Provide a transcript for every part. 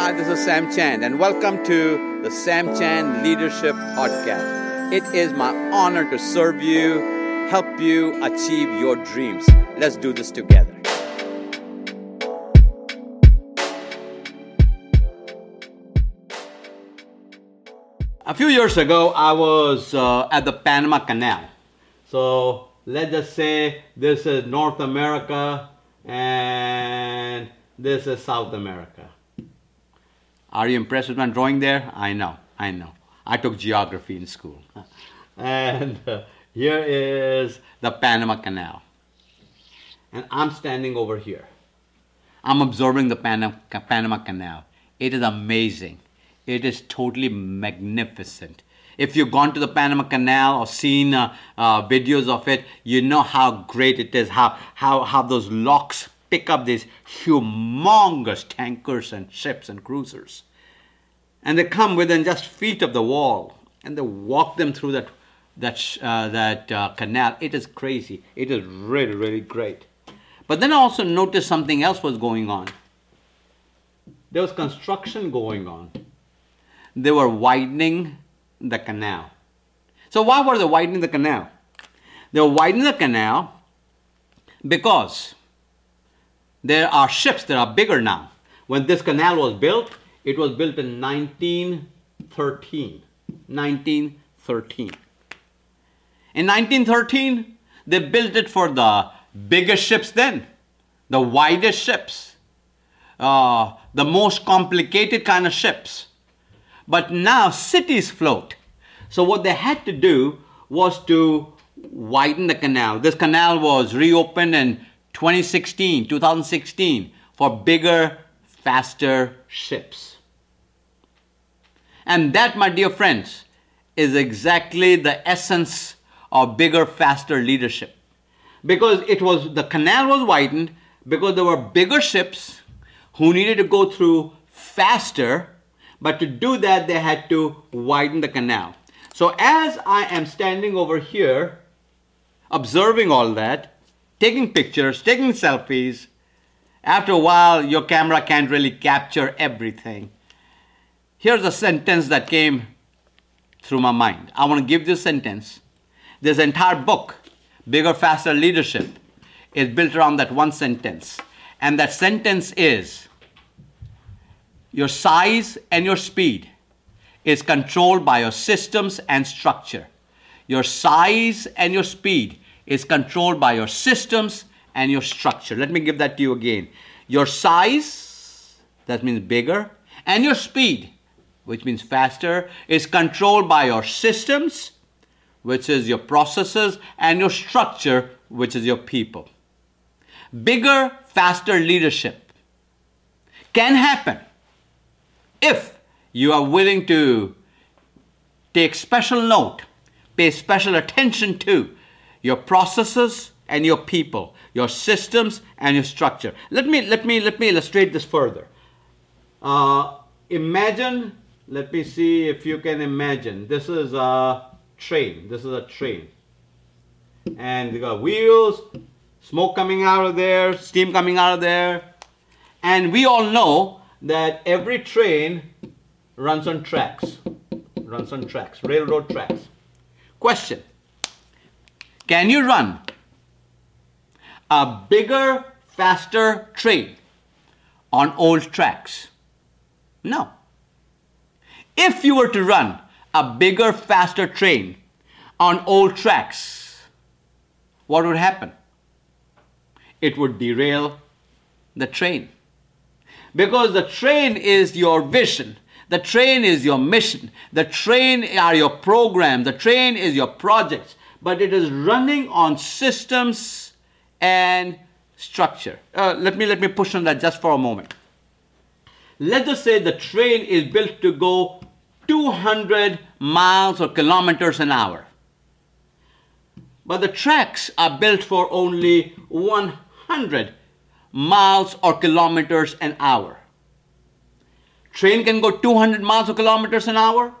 Hi, this is Sam Chand, and welcome to the Sam Chand Leadership Podcast. It is my honor to serve you, help you achieve your dreams. Let's do this together. A few years ago, I was uh, at the Panama Canal. So let's just say this is North America and this is South America. Are you impressed with my drawing there? I know, I know. I took geography in school. and uh, here is the Panama Canal. And I'm standing over here. I'm observing the Panama, Panama Canal. It is amazing. It is totally magnificent. If you've gone to the Panama Canal or seen uh, uh, videos of it, you know how great it is, how, how, how those locks pick up these humongous tankers and ships and cruisers. And they come within just feet of the wall and they walk them through that, that, uh, that uh, canal. It is crazy. It is really, really great. But then I also noticed something else was going on. There was construction going on they were widening the canal. So, why were they widening the canal? They were widening the canal because there are ships that are bigger now. When this canal was built, it was built in 1913. 1913. In 1913, they built it for the biggest ships then, the widest ships, uh, the most complicated kind of ships. But now cities float. So what they had to do was to widen the canal. This canal was reopened in 2016, 2016 for bigger, faster ships. And that, my dear friends, is exactly the essence of bigger, faster leadership. Because it was the canal was widened because there were bigger ships who needed to go through faster but to do that, they had to widen the canal. So as I am standing over here, observing all that, taking pictures, taking selfies, after a while, your camera can't really capture everything. Here's a sentence that came through my mind. I want to give this sentence. This entire book, Bigger, Faster Leadership, is built around that one sentence. And that sentence is your size and your speed is controlled by your systems and structure. Your size and your speed is controlled by your systems and your structure. Let me give that to you again. Your size, that means bigger, and your speed, which means faster, is controlled by your systems, which is your processes, and your structure, which is your people. Bigger, faster leadership can happen if you are willing to take special note, pay special attention to your processes and your people, your systems and your structure. Let me let me let me illustrate this further. Uh, imagine, let me see if you can imagine. This is a train. This is a train, and you got wheels, smoke coming out of there, steam coming out of there, and we all know that every train runs on tracks, runs on tracks, railroad tracks. Question Can you run a bigger, faster train on old tracks? No. If you were to run a bigger, faster train on old tracks, what would happen? It would derail the train. Because the train is your vision. The train is your mission. The train are your program. The train is your projects. But it is running on systems and structure. Uh, let me let me push on that just for a moment. Let us say the train is built to go 200 miles or kilometers an hour. But the tracks are built for only 100 miles or kilometers an hour. Train can go 200 miles or kilometers an hour.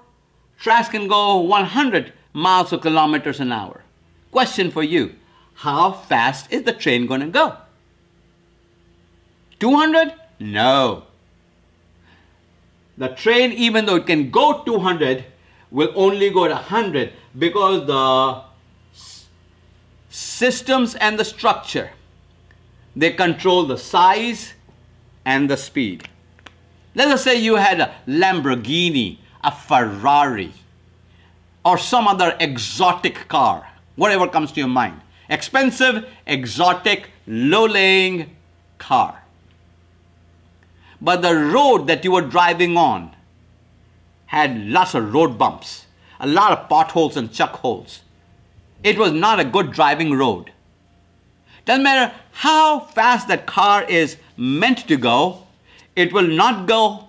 Tracks can go 100 miles or kilometers an hour. Question for you How fast is the train going to go? 200? No. The train, even though it can go 200, will only go at 100 because the systems and the structure they control the size and the speed. Let us say you had a Lamborghini, a Ferrari, or some other exotic car, whatever comes to your mind. Expensive, exotic, low laying car. But the road that you were driving on had lots of road bumps, a lot of potholes and chuck holes. It was not a good driving road. Doesn't matter how fast that car is meant to go, it will not go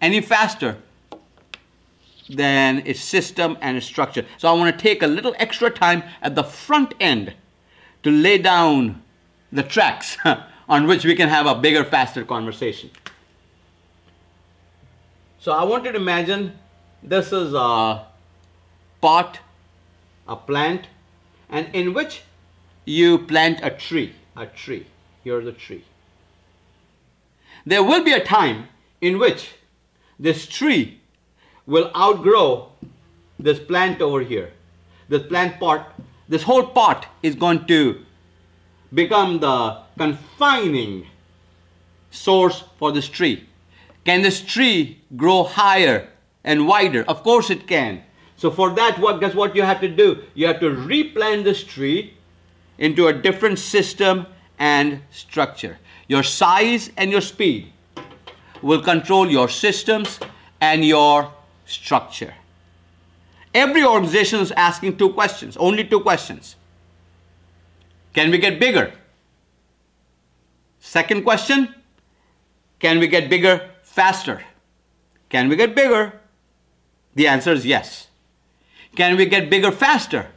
any faster than its system and its structure. So I want to take a little extra time at the front end to lay down the tracks on which we can have a bigger, faster conversation. So I want you to imagine this is a pot, a plant, and in which you plant a tree. A tree. Here's a tree. There will be a time in which this tree will outgrow this plant over here. This plant pot, this whole pot is going to become the confining source for this tree. Can this tree grow higher and wider? Of course it can. So for that, what guess what you have to do? You have to replant this tree into a different system and structure. Your size and your speed will control your systems and your structure. Every organization is asking two questions, only two questions. Can we get bigger? Second question, can we get bigger faster? Can we get bigger? The answer is yes. Can we get bigger faster?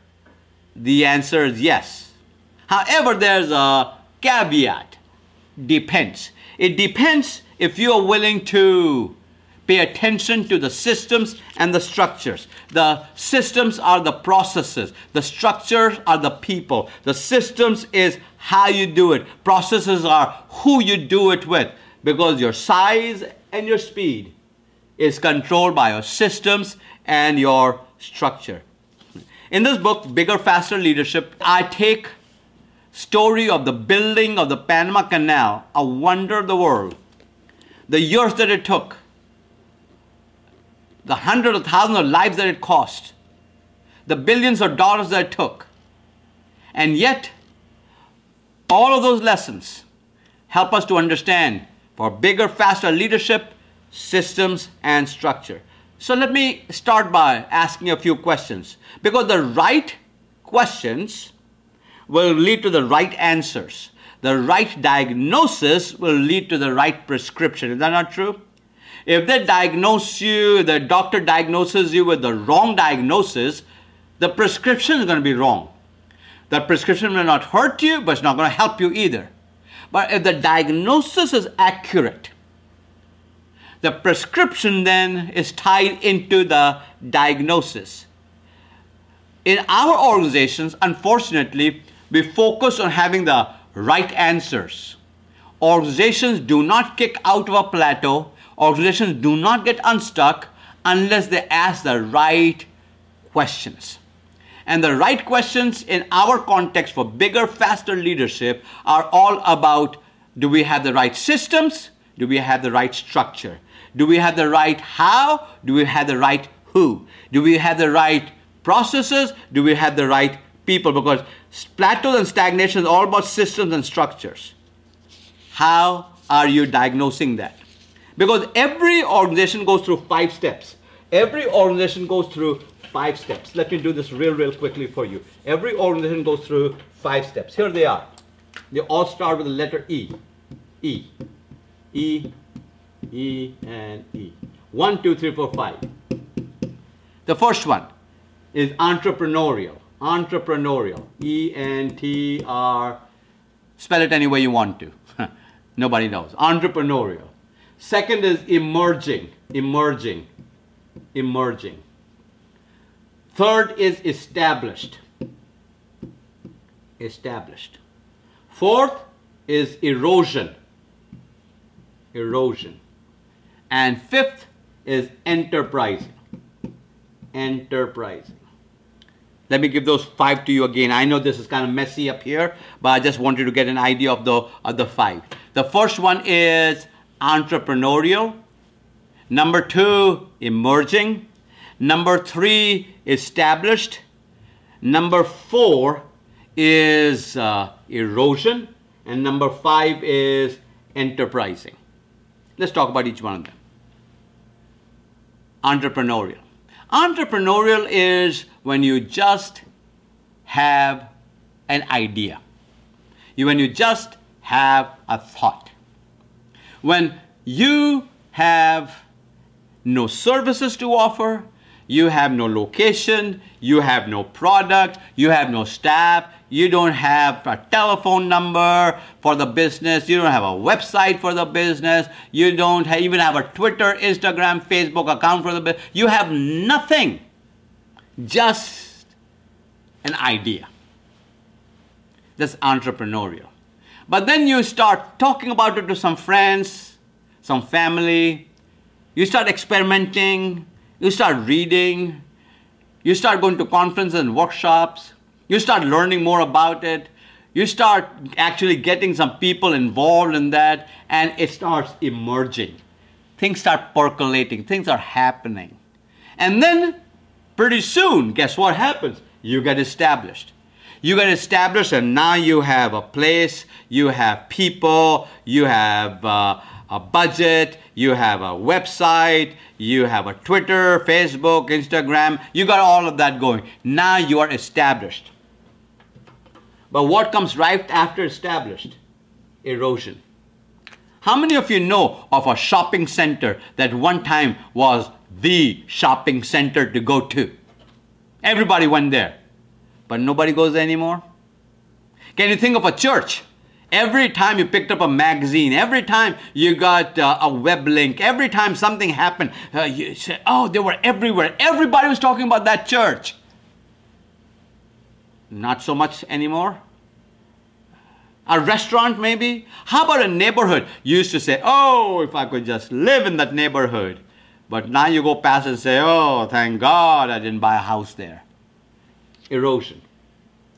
The answer is yes. However, there's a caveat. Depends. It depends if you are willing to pay attention to the systems and the structures. The systems are the processes, the structures are the people. The systems is how you do it, processes are who you do it with because your size and your speed is controlled by your systems and your structure. In this book, Bigger, Faster Leadership, I take story of the building of the Panama Canal, a wonder of the world, the years that it took, the hundreds of thousands of lives that it cost, the billions of dollars that it took. And yet, all of those lessons help us to understand for bigger, faster leadership, systems, and structure. So let me start by asking a few questions because the right questions will lead to the right answers. The right diagnosis will lead to the right prescription. Is that not true? If they diagnose you, the doctor diagnoses you with the wrong diagnosis, the prescription is going to be wrong. The prescription will not hurt you, but it's not going to help you either. But if the diagnosis is accurate, the prescription then is tied into the diagnosis. In our organizations, unfortunately, we focus on having the right answers. Organizations do not kick out of a plateau, organizations do not get unstuck unless they ask the right questions. And the right questions in our context for bigger, faster leadership are all about do we have the right systems? Do we have the right structure? Do we have the right how? Do we have the right who? Do we have the right processes? Do we have the right people? Because plateaus and stagnation is all about systems and structures. How are you diagnosing that? Because every organization goes through five steps. Every organization goes through five steps. Let me do this real, real quickly for you. Every organization goes through five steps. Here they are. They all start with the letter E. E. E, E, and E. One, two, three, four, five. The first one is entrepreneurial. Entrepreneurial. E N T R. Spell it any way you want to. Nobody knows. Entrepreneurial. Second is emerging. Emerging. Emerging. Third is established. Established. Fourth is erosion. Erosion. And fifth is enterprising. Enterprising. Let me give those five to you again. I know this is kind of messy up here, but I just wanted to get an idea of the, of the five. The first one is entrepreneurial. Number two, emerging. Number three, established. Number four is uh, erosion. And number five is enterprising. Let's talk about each one of them. Entrepreneurial. Entrepreneurial is when you just have an idea. You, when you just have a thought. When you have no services to offer, you have no location, you have no product, you have no staff, you don't have a telephone number for the business, you don't have a website for the business, you don't have, even have a Twitter, Instagram, Facebook account for the business, you have nothing, just an idea. That's entrepreneurial. But then you start talking about it to some friends, some family, you start experimenting, you start reading, you start going to conferences and workshops, you start learning more about it, you start actually getting some people involved in that, and it starts emerging. Things start percolating, things are happening. And then, pretty soon, guess what happens? You get established. You get established, and now you have a place, you have people, you have uh, a budget, you have a website, you have a Twitter, Facebook, Instagram, you got all of that going. Now you are established. But what comes right after established? Erosion. How many of you know of a shopping center that one time was the shopping center to go to? Everybody went there, but nobody goes anymore. Can you think of a church Every time you picked up a magazine, every time you got uh, a web link, every time something happened, uh, you said, oh, they were everywhere. Everybody was talking about that church. Not so much anymore. A restaurant, maybe? How about a neighborhood? You used to say, oh, if I could just live in that neighborhood. But now you go past and say, oh, thank God I didn't buy a house there. Erosion.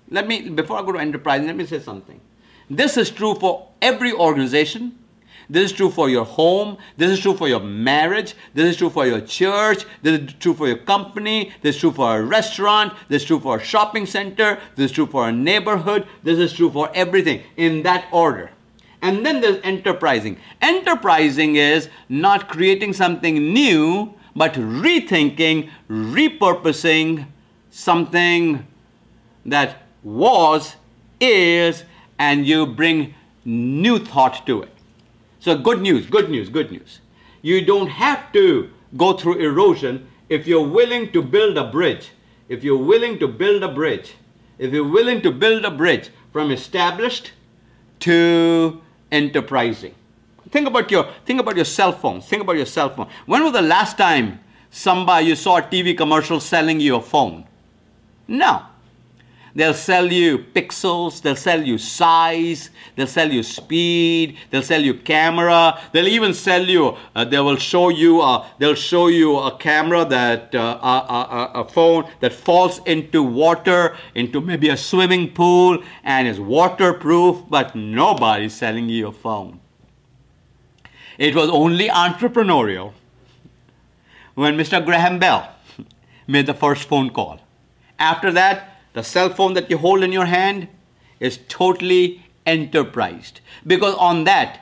Let me, before I go to enterprise, let me say something. This is true for every organization. This is true for your home. This is true for your marriage. This is true for your church. This is true for your company. This is true for a restaurant. This is true for a shopping center. This is true for a neighborhood. This is true for everything in that order. And then there's enterprising. Enterprising is not creating something new, but rethinking, repurposing something that was, is, and you bring new thought to it. So, good news, good news, good news. You don't have to go through erosion if you're willing to build a bridge. If you're willing to build a bridge, if you're willing to build a bridge from established to enterprising. Think about your think about your cell phone. Think about your cell phone. When was the last time somebody you saw a TV commercial selling you a phone? No. They'll sell you pixels, they'll sell you size, they'll sell you speed, they'll sell you camera, they'll even sell you, uh, they will show you, uh, they'll show you a camera that, uh, a, a, a phone that falls into water, into maybe a swimming pool and is waterproof, but nobody's selling you a phone. It was only entrepreneurial when Mr. Graham Bell made the first phone call. After that, the cell phone that you hold in your hand is totally enterprised. Because on that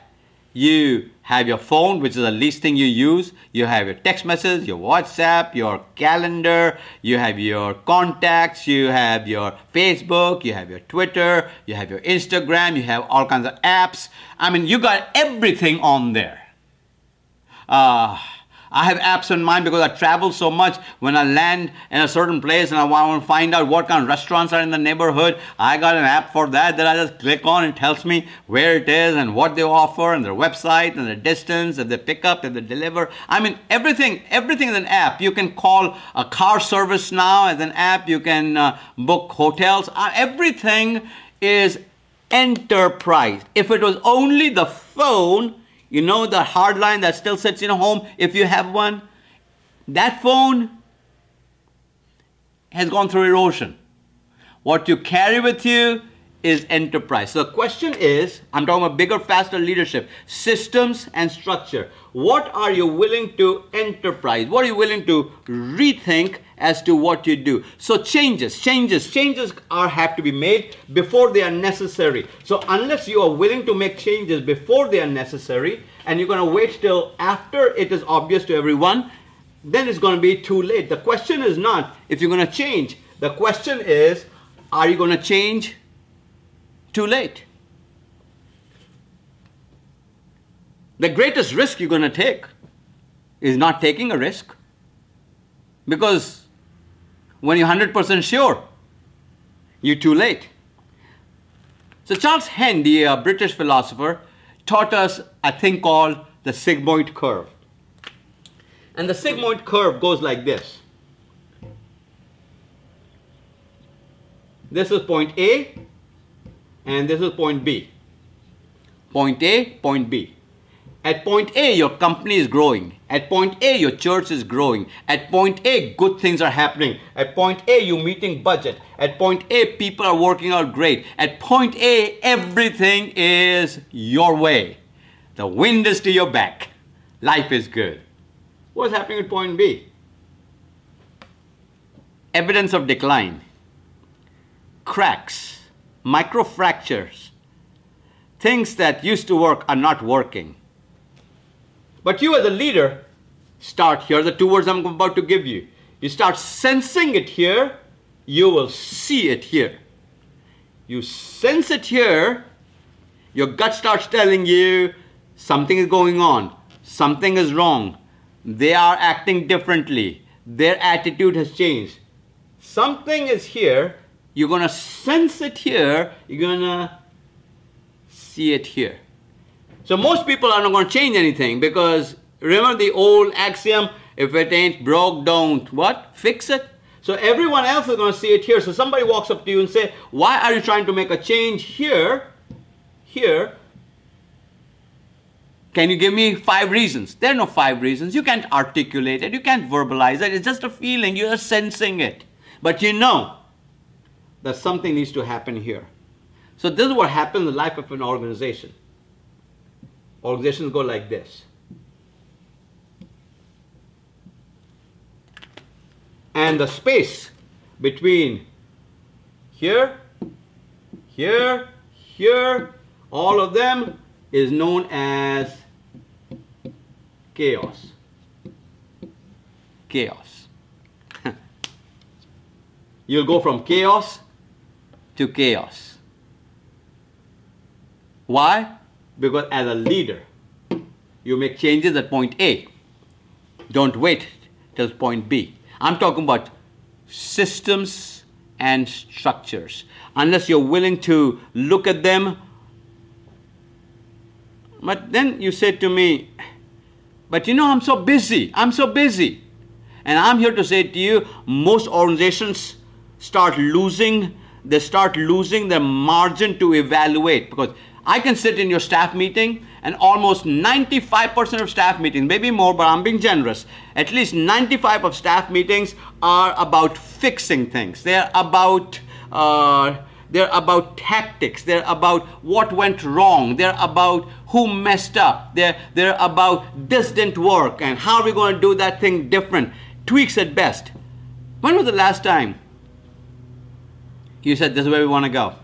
you have your phone which is the least thing you use. You have your text message your whatsapp your calendar. You have your contacts. You have your facebook. You have your twitter. You have your instagram. You have all kinds of apps. I mean you got everything on there. Uh, I have apps in mind because I travel so much. When I land in a certain place and I want to find out what kind of restaurants are in the neighborhood, I got an app for that that I just click on. It tells me where it is and what they offer and their website and the distance, if they pick up, if they deliver. I mean, everything, everything is an app. You can call a car service now as an app. You can uh, book hotels. Uh, everything is enterprise. If it was only the phone, you know the hard line that still sits in a home if you have one? that phone has gone through erosion. What you carry with you is enterprise. So the question is I'm talking about bigger, faster leadership, systems and structure. What are you willing to enterprise? What are you willing to rethink as to what you do? So changes, changes, changes are have to be made before they are necessary. So unless you are willing to make changes before they are necessary and you're going to wait till after it is obvious to everyone, then it's going to be too late. The question is not if you're going to change. The question is are you going to change too late. The greatest risk you're going to take is not taking a risk. Because when you're 100% sure, you're too late. So, Charles Handy, a British philosopher, taught us a thing called the sigmoid curve. And the sigmoid curve goes like this. This is point A, and this is point B. Point A, point B. At point A, your company is growing. At point A, your church is growing. At point A, good things are happening. At point A, you're meeting budget. At point A, people are working out great. At point A, everything is your way. The wind is to your back. Life is good. What's happening at point B? Evidence of decline. Cracks microfractures. Things that used to work are not working. But you, as a leader, start here. The two words I'm about to give you. You start sensing it here, you will see it here. You sense it here, your gut starts telling you something is going on, something is wrong. They are acting differently, their attitude has changed. Something is here, you're to sense it here. You're to see it here. So most people are not going to change anything because remember the old axiom if it ain't broke, don't what? Fix it. So everyone else is going to see it here. So somebody walks up to you and say, "Why are you trying to make a change here? Here? Can you give me five reasons?" There are no five reasons. You can't articulate it. You can't verbalize it. It's just a feeling. You're sensing it. But you know that something needs to happen here. So this is what happens in the life of an organization. Organizations go like this. And the space between here, here, here, all of them is known as chaos. Chaos. You'll go from chaos to chaos. Why? Because as a leader, you make changes at point A. Don't wait till point B. I'm talking about systems and structures. Unless you're willing to look at them. But then you said to me, but you know, I'm so busy. I'm so busy. And I'm here to say to you, most organizations start losing they start losing their margin to evaluate because I can sit in your staff meeting and almost 95% of staff meetings, maybe more, but I'm being generous. At least 95 of staff meetings are about fixing things. They're about uh, they're about tactics. They're about what went wrong. They're about who messed up. They're they're about this didn't work and how are we going to do that thing different. Tweaks at best. When was the last time you said this is where we want to go.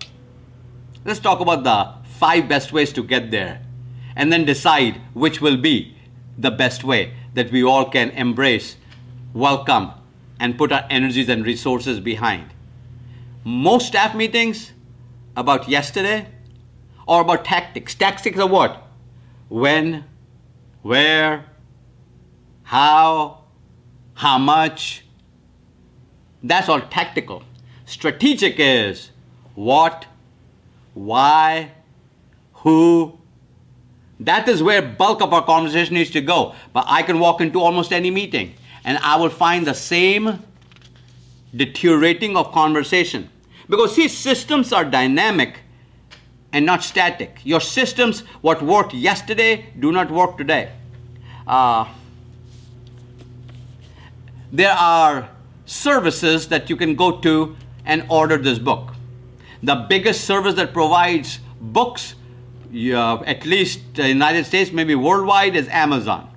Let's talk about the five best ways to get there and then decide which will be the best way that we all can embrace, welcome, and put our energies and resources behind. Most staff meetings about yesterday or about tactics. Tactics are what? When, where, how, how much. That's all tactical. Strategic is what, why, who. That is where bulk of our conversation needs to go. But I can walk into almost any meeting and I will find the same deteriorating of conversation. Because see, systems are dynamic and not static. Your systems, what worked yesterday, do not work today. Uh, there are services that you can go to and order this book. The biggest service that provides books, uh, at least the United States, maybe worldwide, is Amazon.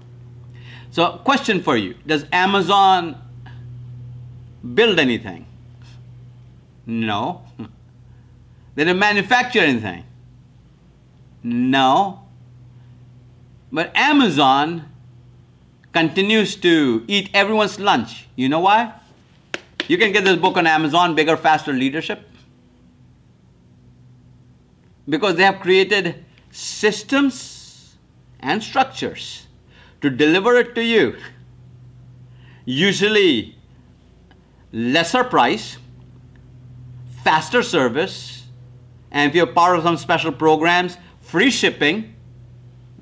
So, question for you Does Amazon build anything? No. They don't manufacture anything. No. But Amazon continues to eat everyone's lunch. You know why? You can get this book on Amazon, Bigger, Faster Leadership. Because they have created systems and structures to deliver it to you. Usually, lesser price, faster service, and if you're part of some special programs, free shipping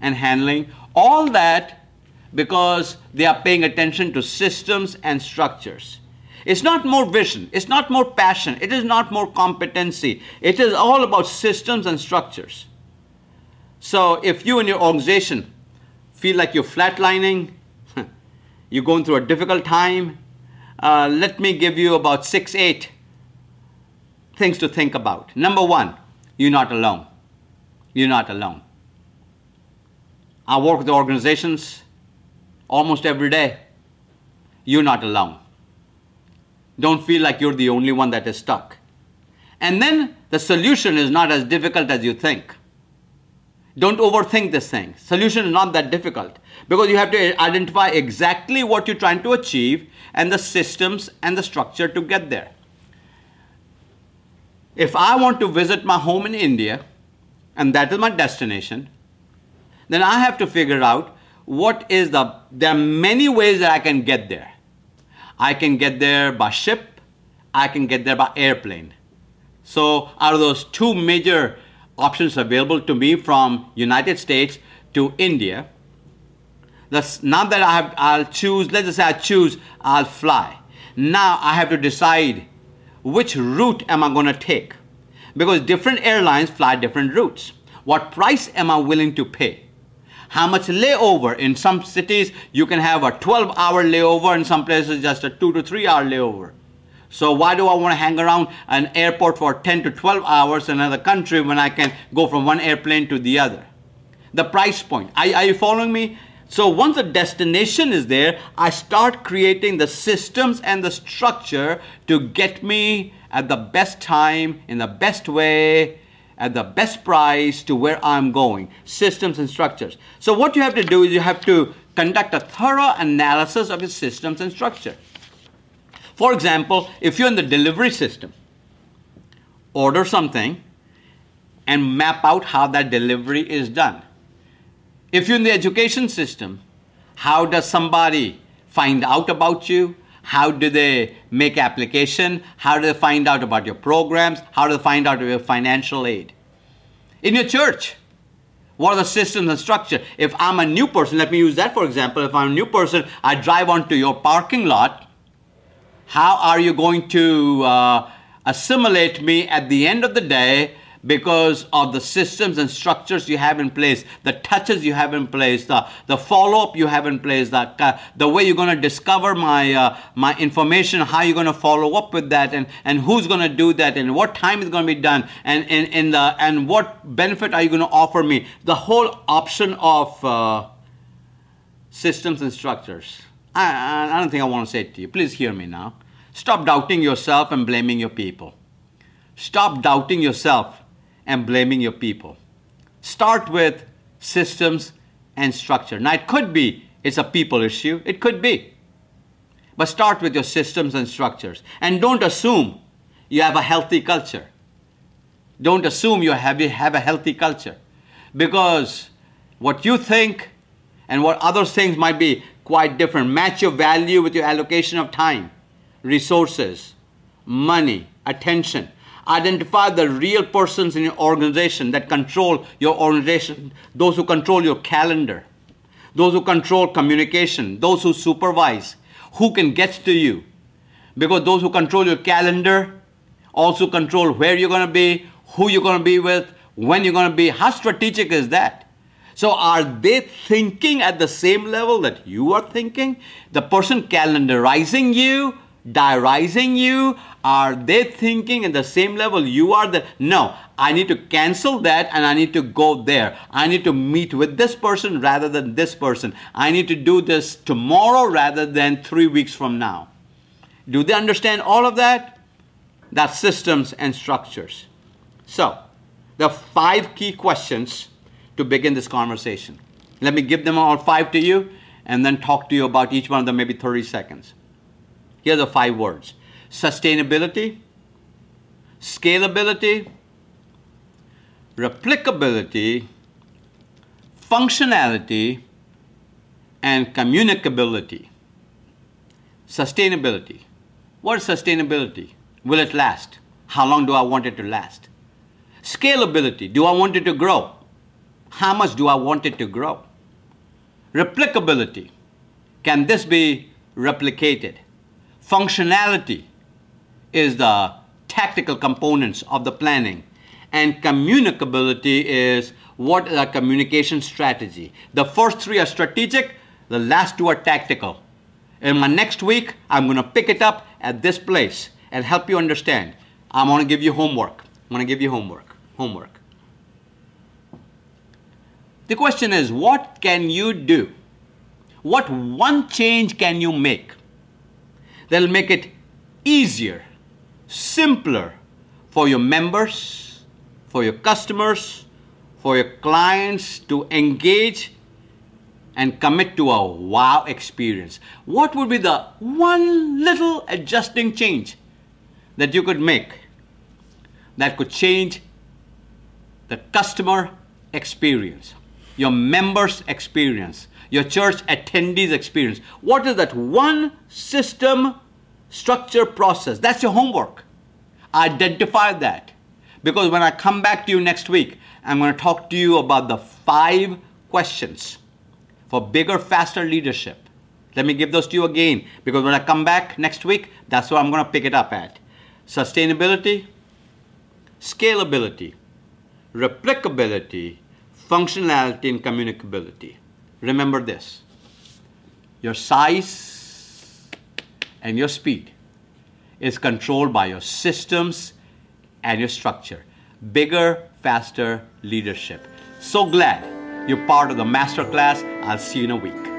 and handling, all that because they are paying attention to systems and structures. It's not more vision, it's not more passion, it is not more competency. It is all about systems and structures. So if you and your organization feel like you're flatlining, you're going through a difficult time, uh, let me give you about six, eight things to think about. Number one, you're not alone. You're not alone. I work with organizations almost every day. You're not alone. Don't feel like you're the only one that is stuck. And then the solution is not as difficult as you think. Don't overthink this thing. Solution is not that difficult because you have to identify exactly what you're trying to achieve and the systems and the structure to get there. If I want to visit my home in India and that is my destination, then I have to figure out what is the there are many ways that I can get there. I can get there by ship, I can get there by airplane. So out of those two major options available to me from United States to India, that's, now that I have, I'll choose, let's just say I choose, I'll fly. Now I have to decide which route am I going to take? Because different airlines fly different routes. What price am I willing to pay? How much layover? In some cities, you can have a 12 hour layover, in some places, just a 2 to 3 hour layover. So, why do I want to hang around an airport for 10 to 12 hours in another country when I can go from one airplane to the other? The price point. Are, are you following me? So once the destination is there, I start creating the systems and the structure to get me at the best time, in the best way, at the best price to where I'm going. Systems and structures. So what you have to do is you have to conduct a thorough analysis of your systems and structure. For example, if you're in the delivery system, order something and map out how that delivery is done if you're in the education system, how does somebody find out about you? How do they make application? How do they find out about your programs? How do they find out about your financial aid? In your church, what are the systems and structure? If I'm a new person, let me use that for example. If I'm a new person, I drive onto your parking lot. How are you going to uh, assimilate me at the end of the day because of the systems and structures you have in place, the touches you have in place, the, the follow up you have in place, the, uh, the way you're going to discover my, uh, my information, how you're going to follow up with that, and, and who's going to do that, and what time is going to be done, and, and, and, the, and what benefit are you going to offer me. The whole option of uh, systems and structures. I, I don't think I want to say it to you. Please hear me now. Stop doubting yourself and blaming your people. Stop doubting yourself and blaming your people. Start with systems and structure. Now, it could be it's a people issue, it could be. But start with your systems and structures. And don't assume you have a healthy culture. Don't assume you have, have a healthy culture. Because what you think and what others think might be quite different. Match your value with your allocation of time, resources, money, attention. Identify the real persons in your organization that control your organization, those who control your calendar, those who control communication, those who supervise, who can get to you. Because those who control your calendar also control where you're going to be, who you're going to be with, when you're going to be. How strategic is that? So, are they thinking at the same level that you are thinking? The person calendarizing you, diarizing you, are they thinking at the same level you are? The no, I need to cancel that and I need to go there. I need to meet with this person rather than this person. I need to do this tomorrow rather than three weeks from now. Do they understand all of that? That's systems and structures. So, the five key questions to begin this conversation. Let me give them all five to you and then talk to you about each one of them, maybe 30 seconds. Here are the five words sustainability, scalability, replicability, functionality, and communicability. Sustainability. What is sustainability? Will it last? How long do I want it to last? Scalability. Do I want it to grow? How much do I want it to grow? Replicability. Can this be replicated? Functionality is the tactical components of the planning. And communicability is what a communication strategy. The first three are strategic, the last two are tactical. In my next week, I'm going to pick it up at this place and help you understand. I'm going to give you homework. I'm going to give you homework. Homework. The question is what can you do? What one change can you make that'll make it easier, simpler for your members, for your customers, for your clients to engage and commit to a wow experience? What would be the one little adjusting change that you could make that could change the customer experience? your members' experience, your church attendees' experience. What is that one system, structure, process? That's your homework. Identify that. Because when I come back to you next week, I'm going to talk to you about the five questions for bigger, faster leadership. Let me give those to you again because when I come back next week, that's what I'm going to pick it up at. Sustainability, scalability, replicability, functionality and communicability. Remember this your size and your speed is controlled by your systems and your structure. Bigger, faster leadership. So glad you're part of the masterclass. I'll see you in a week.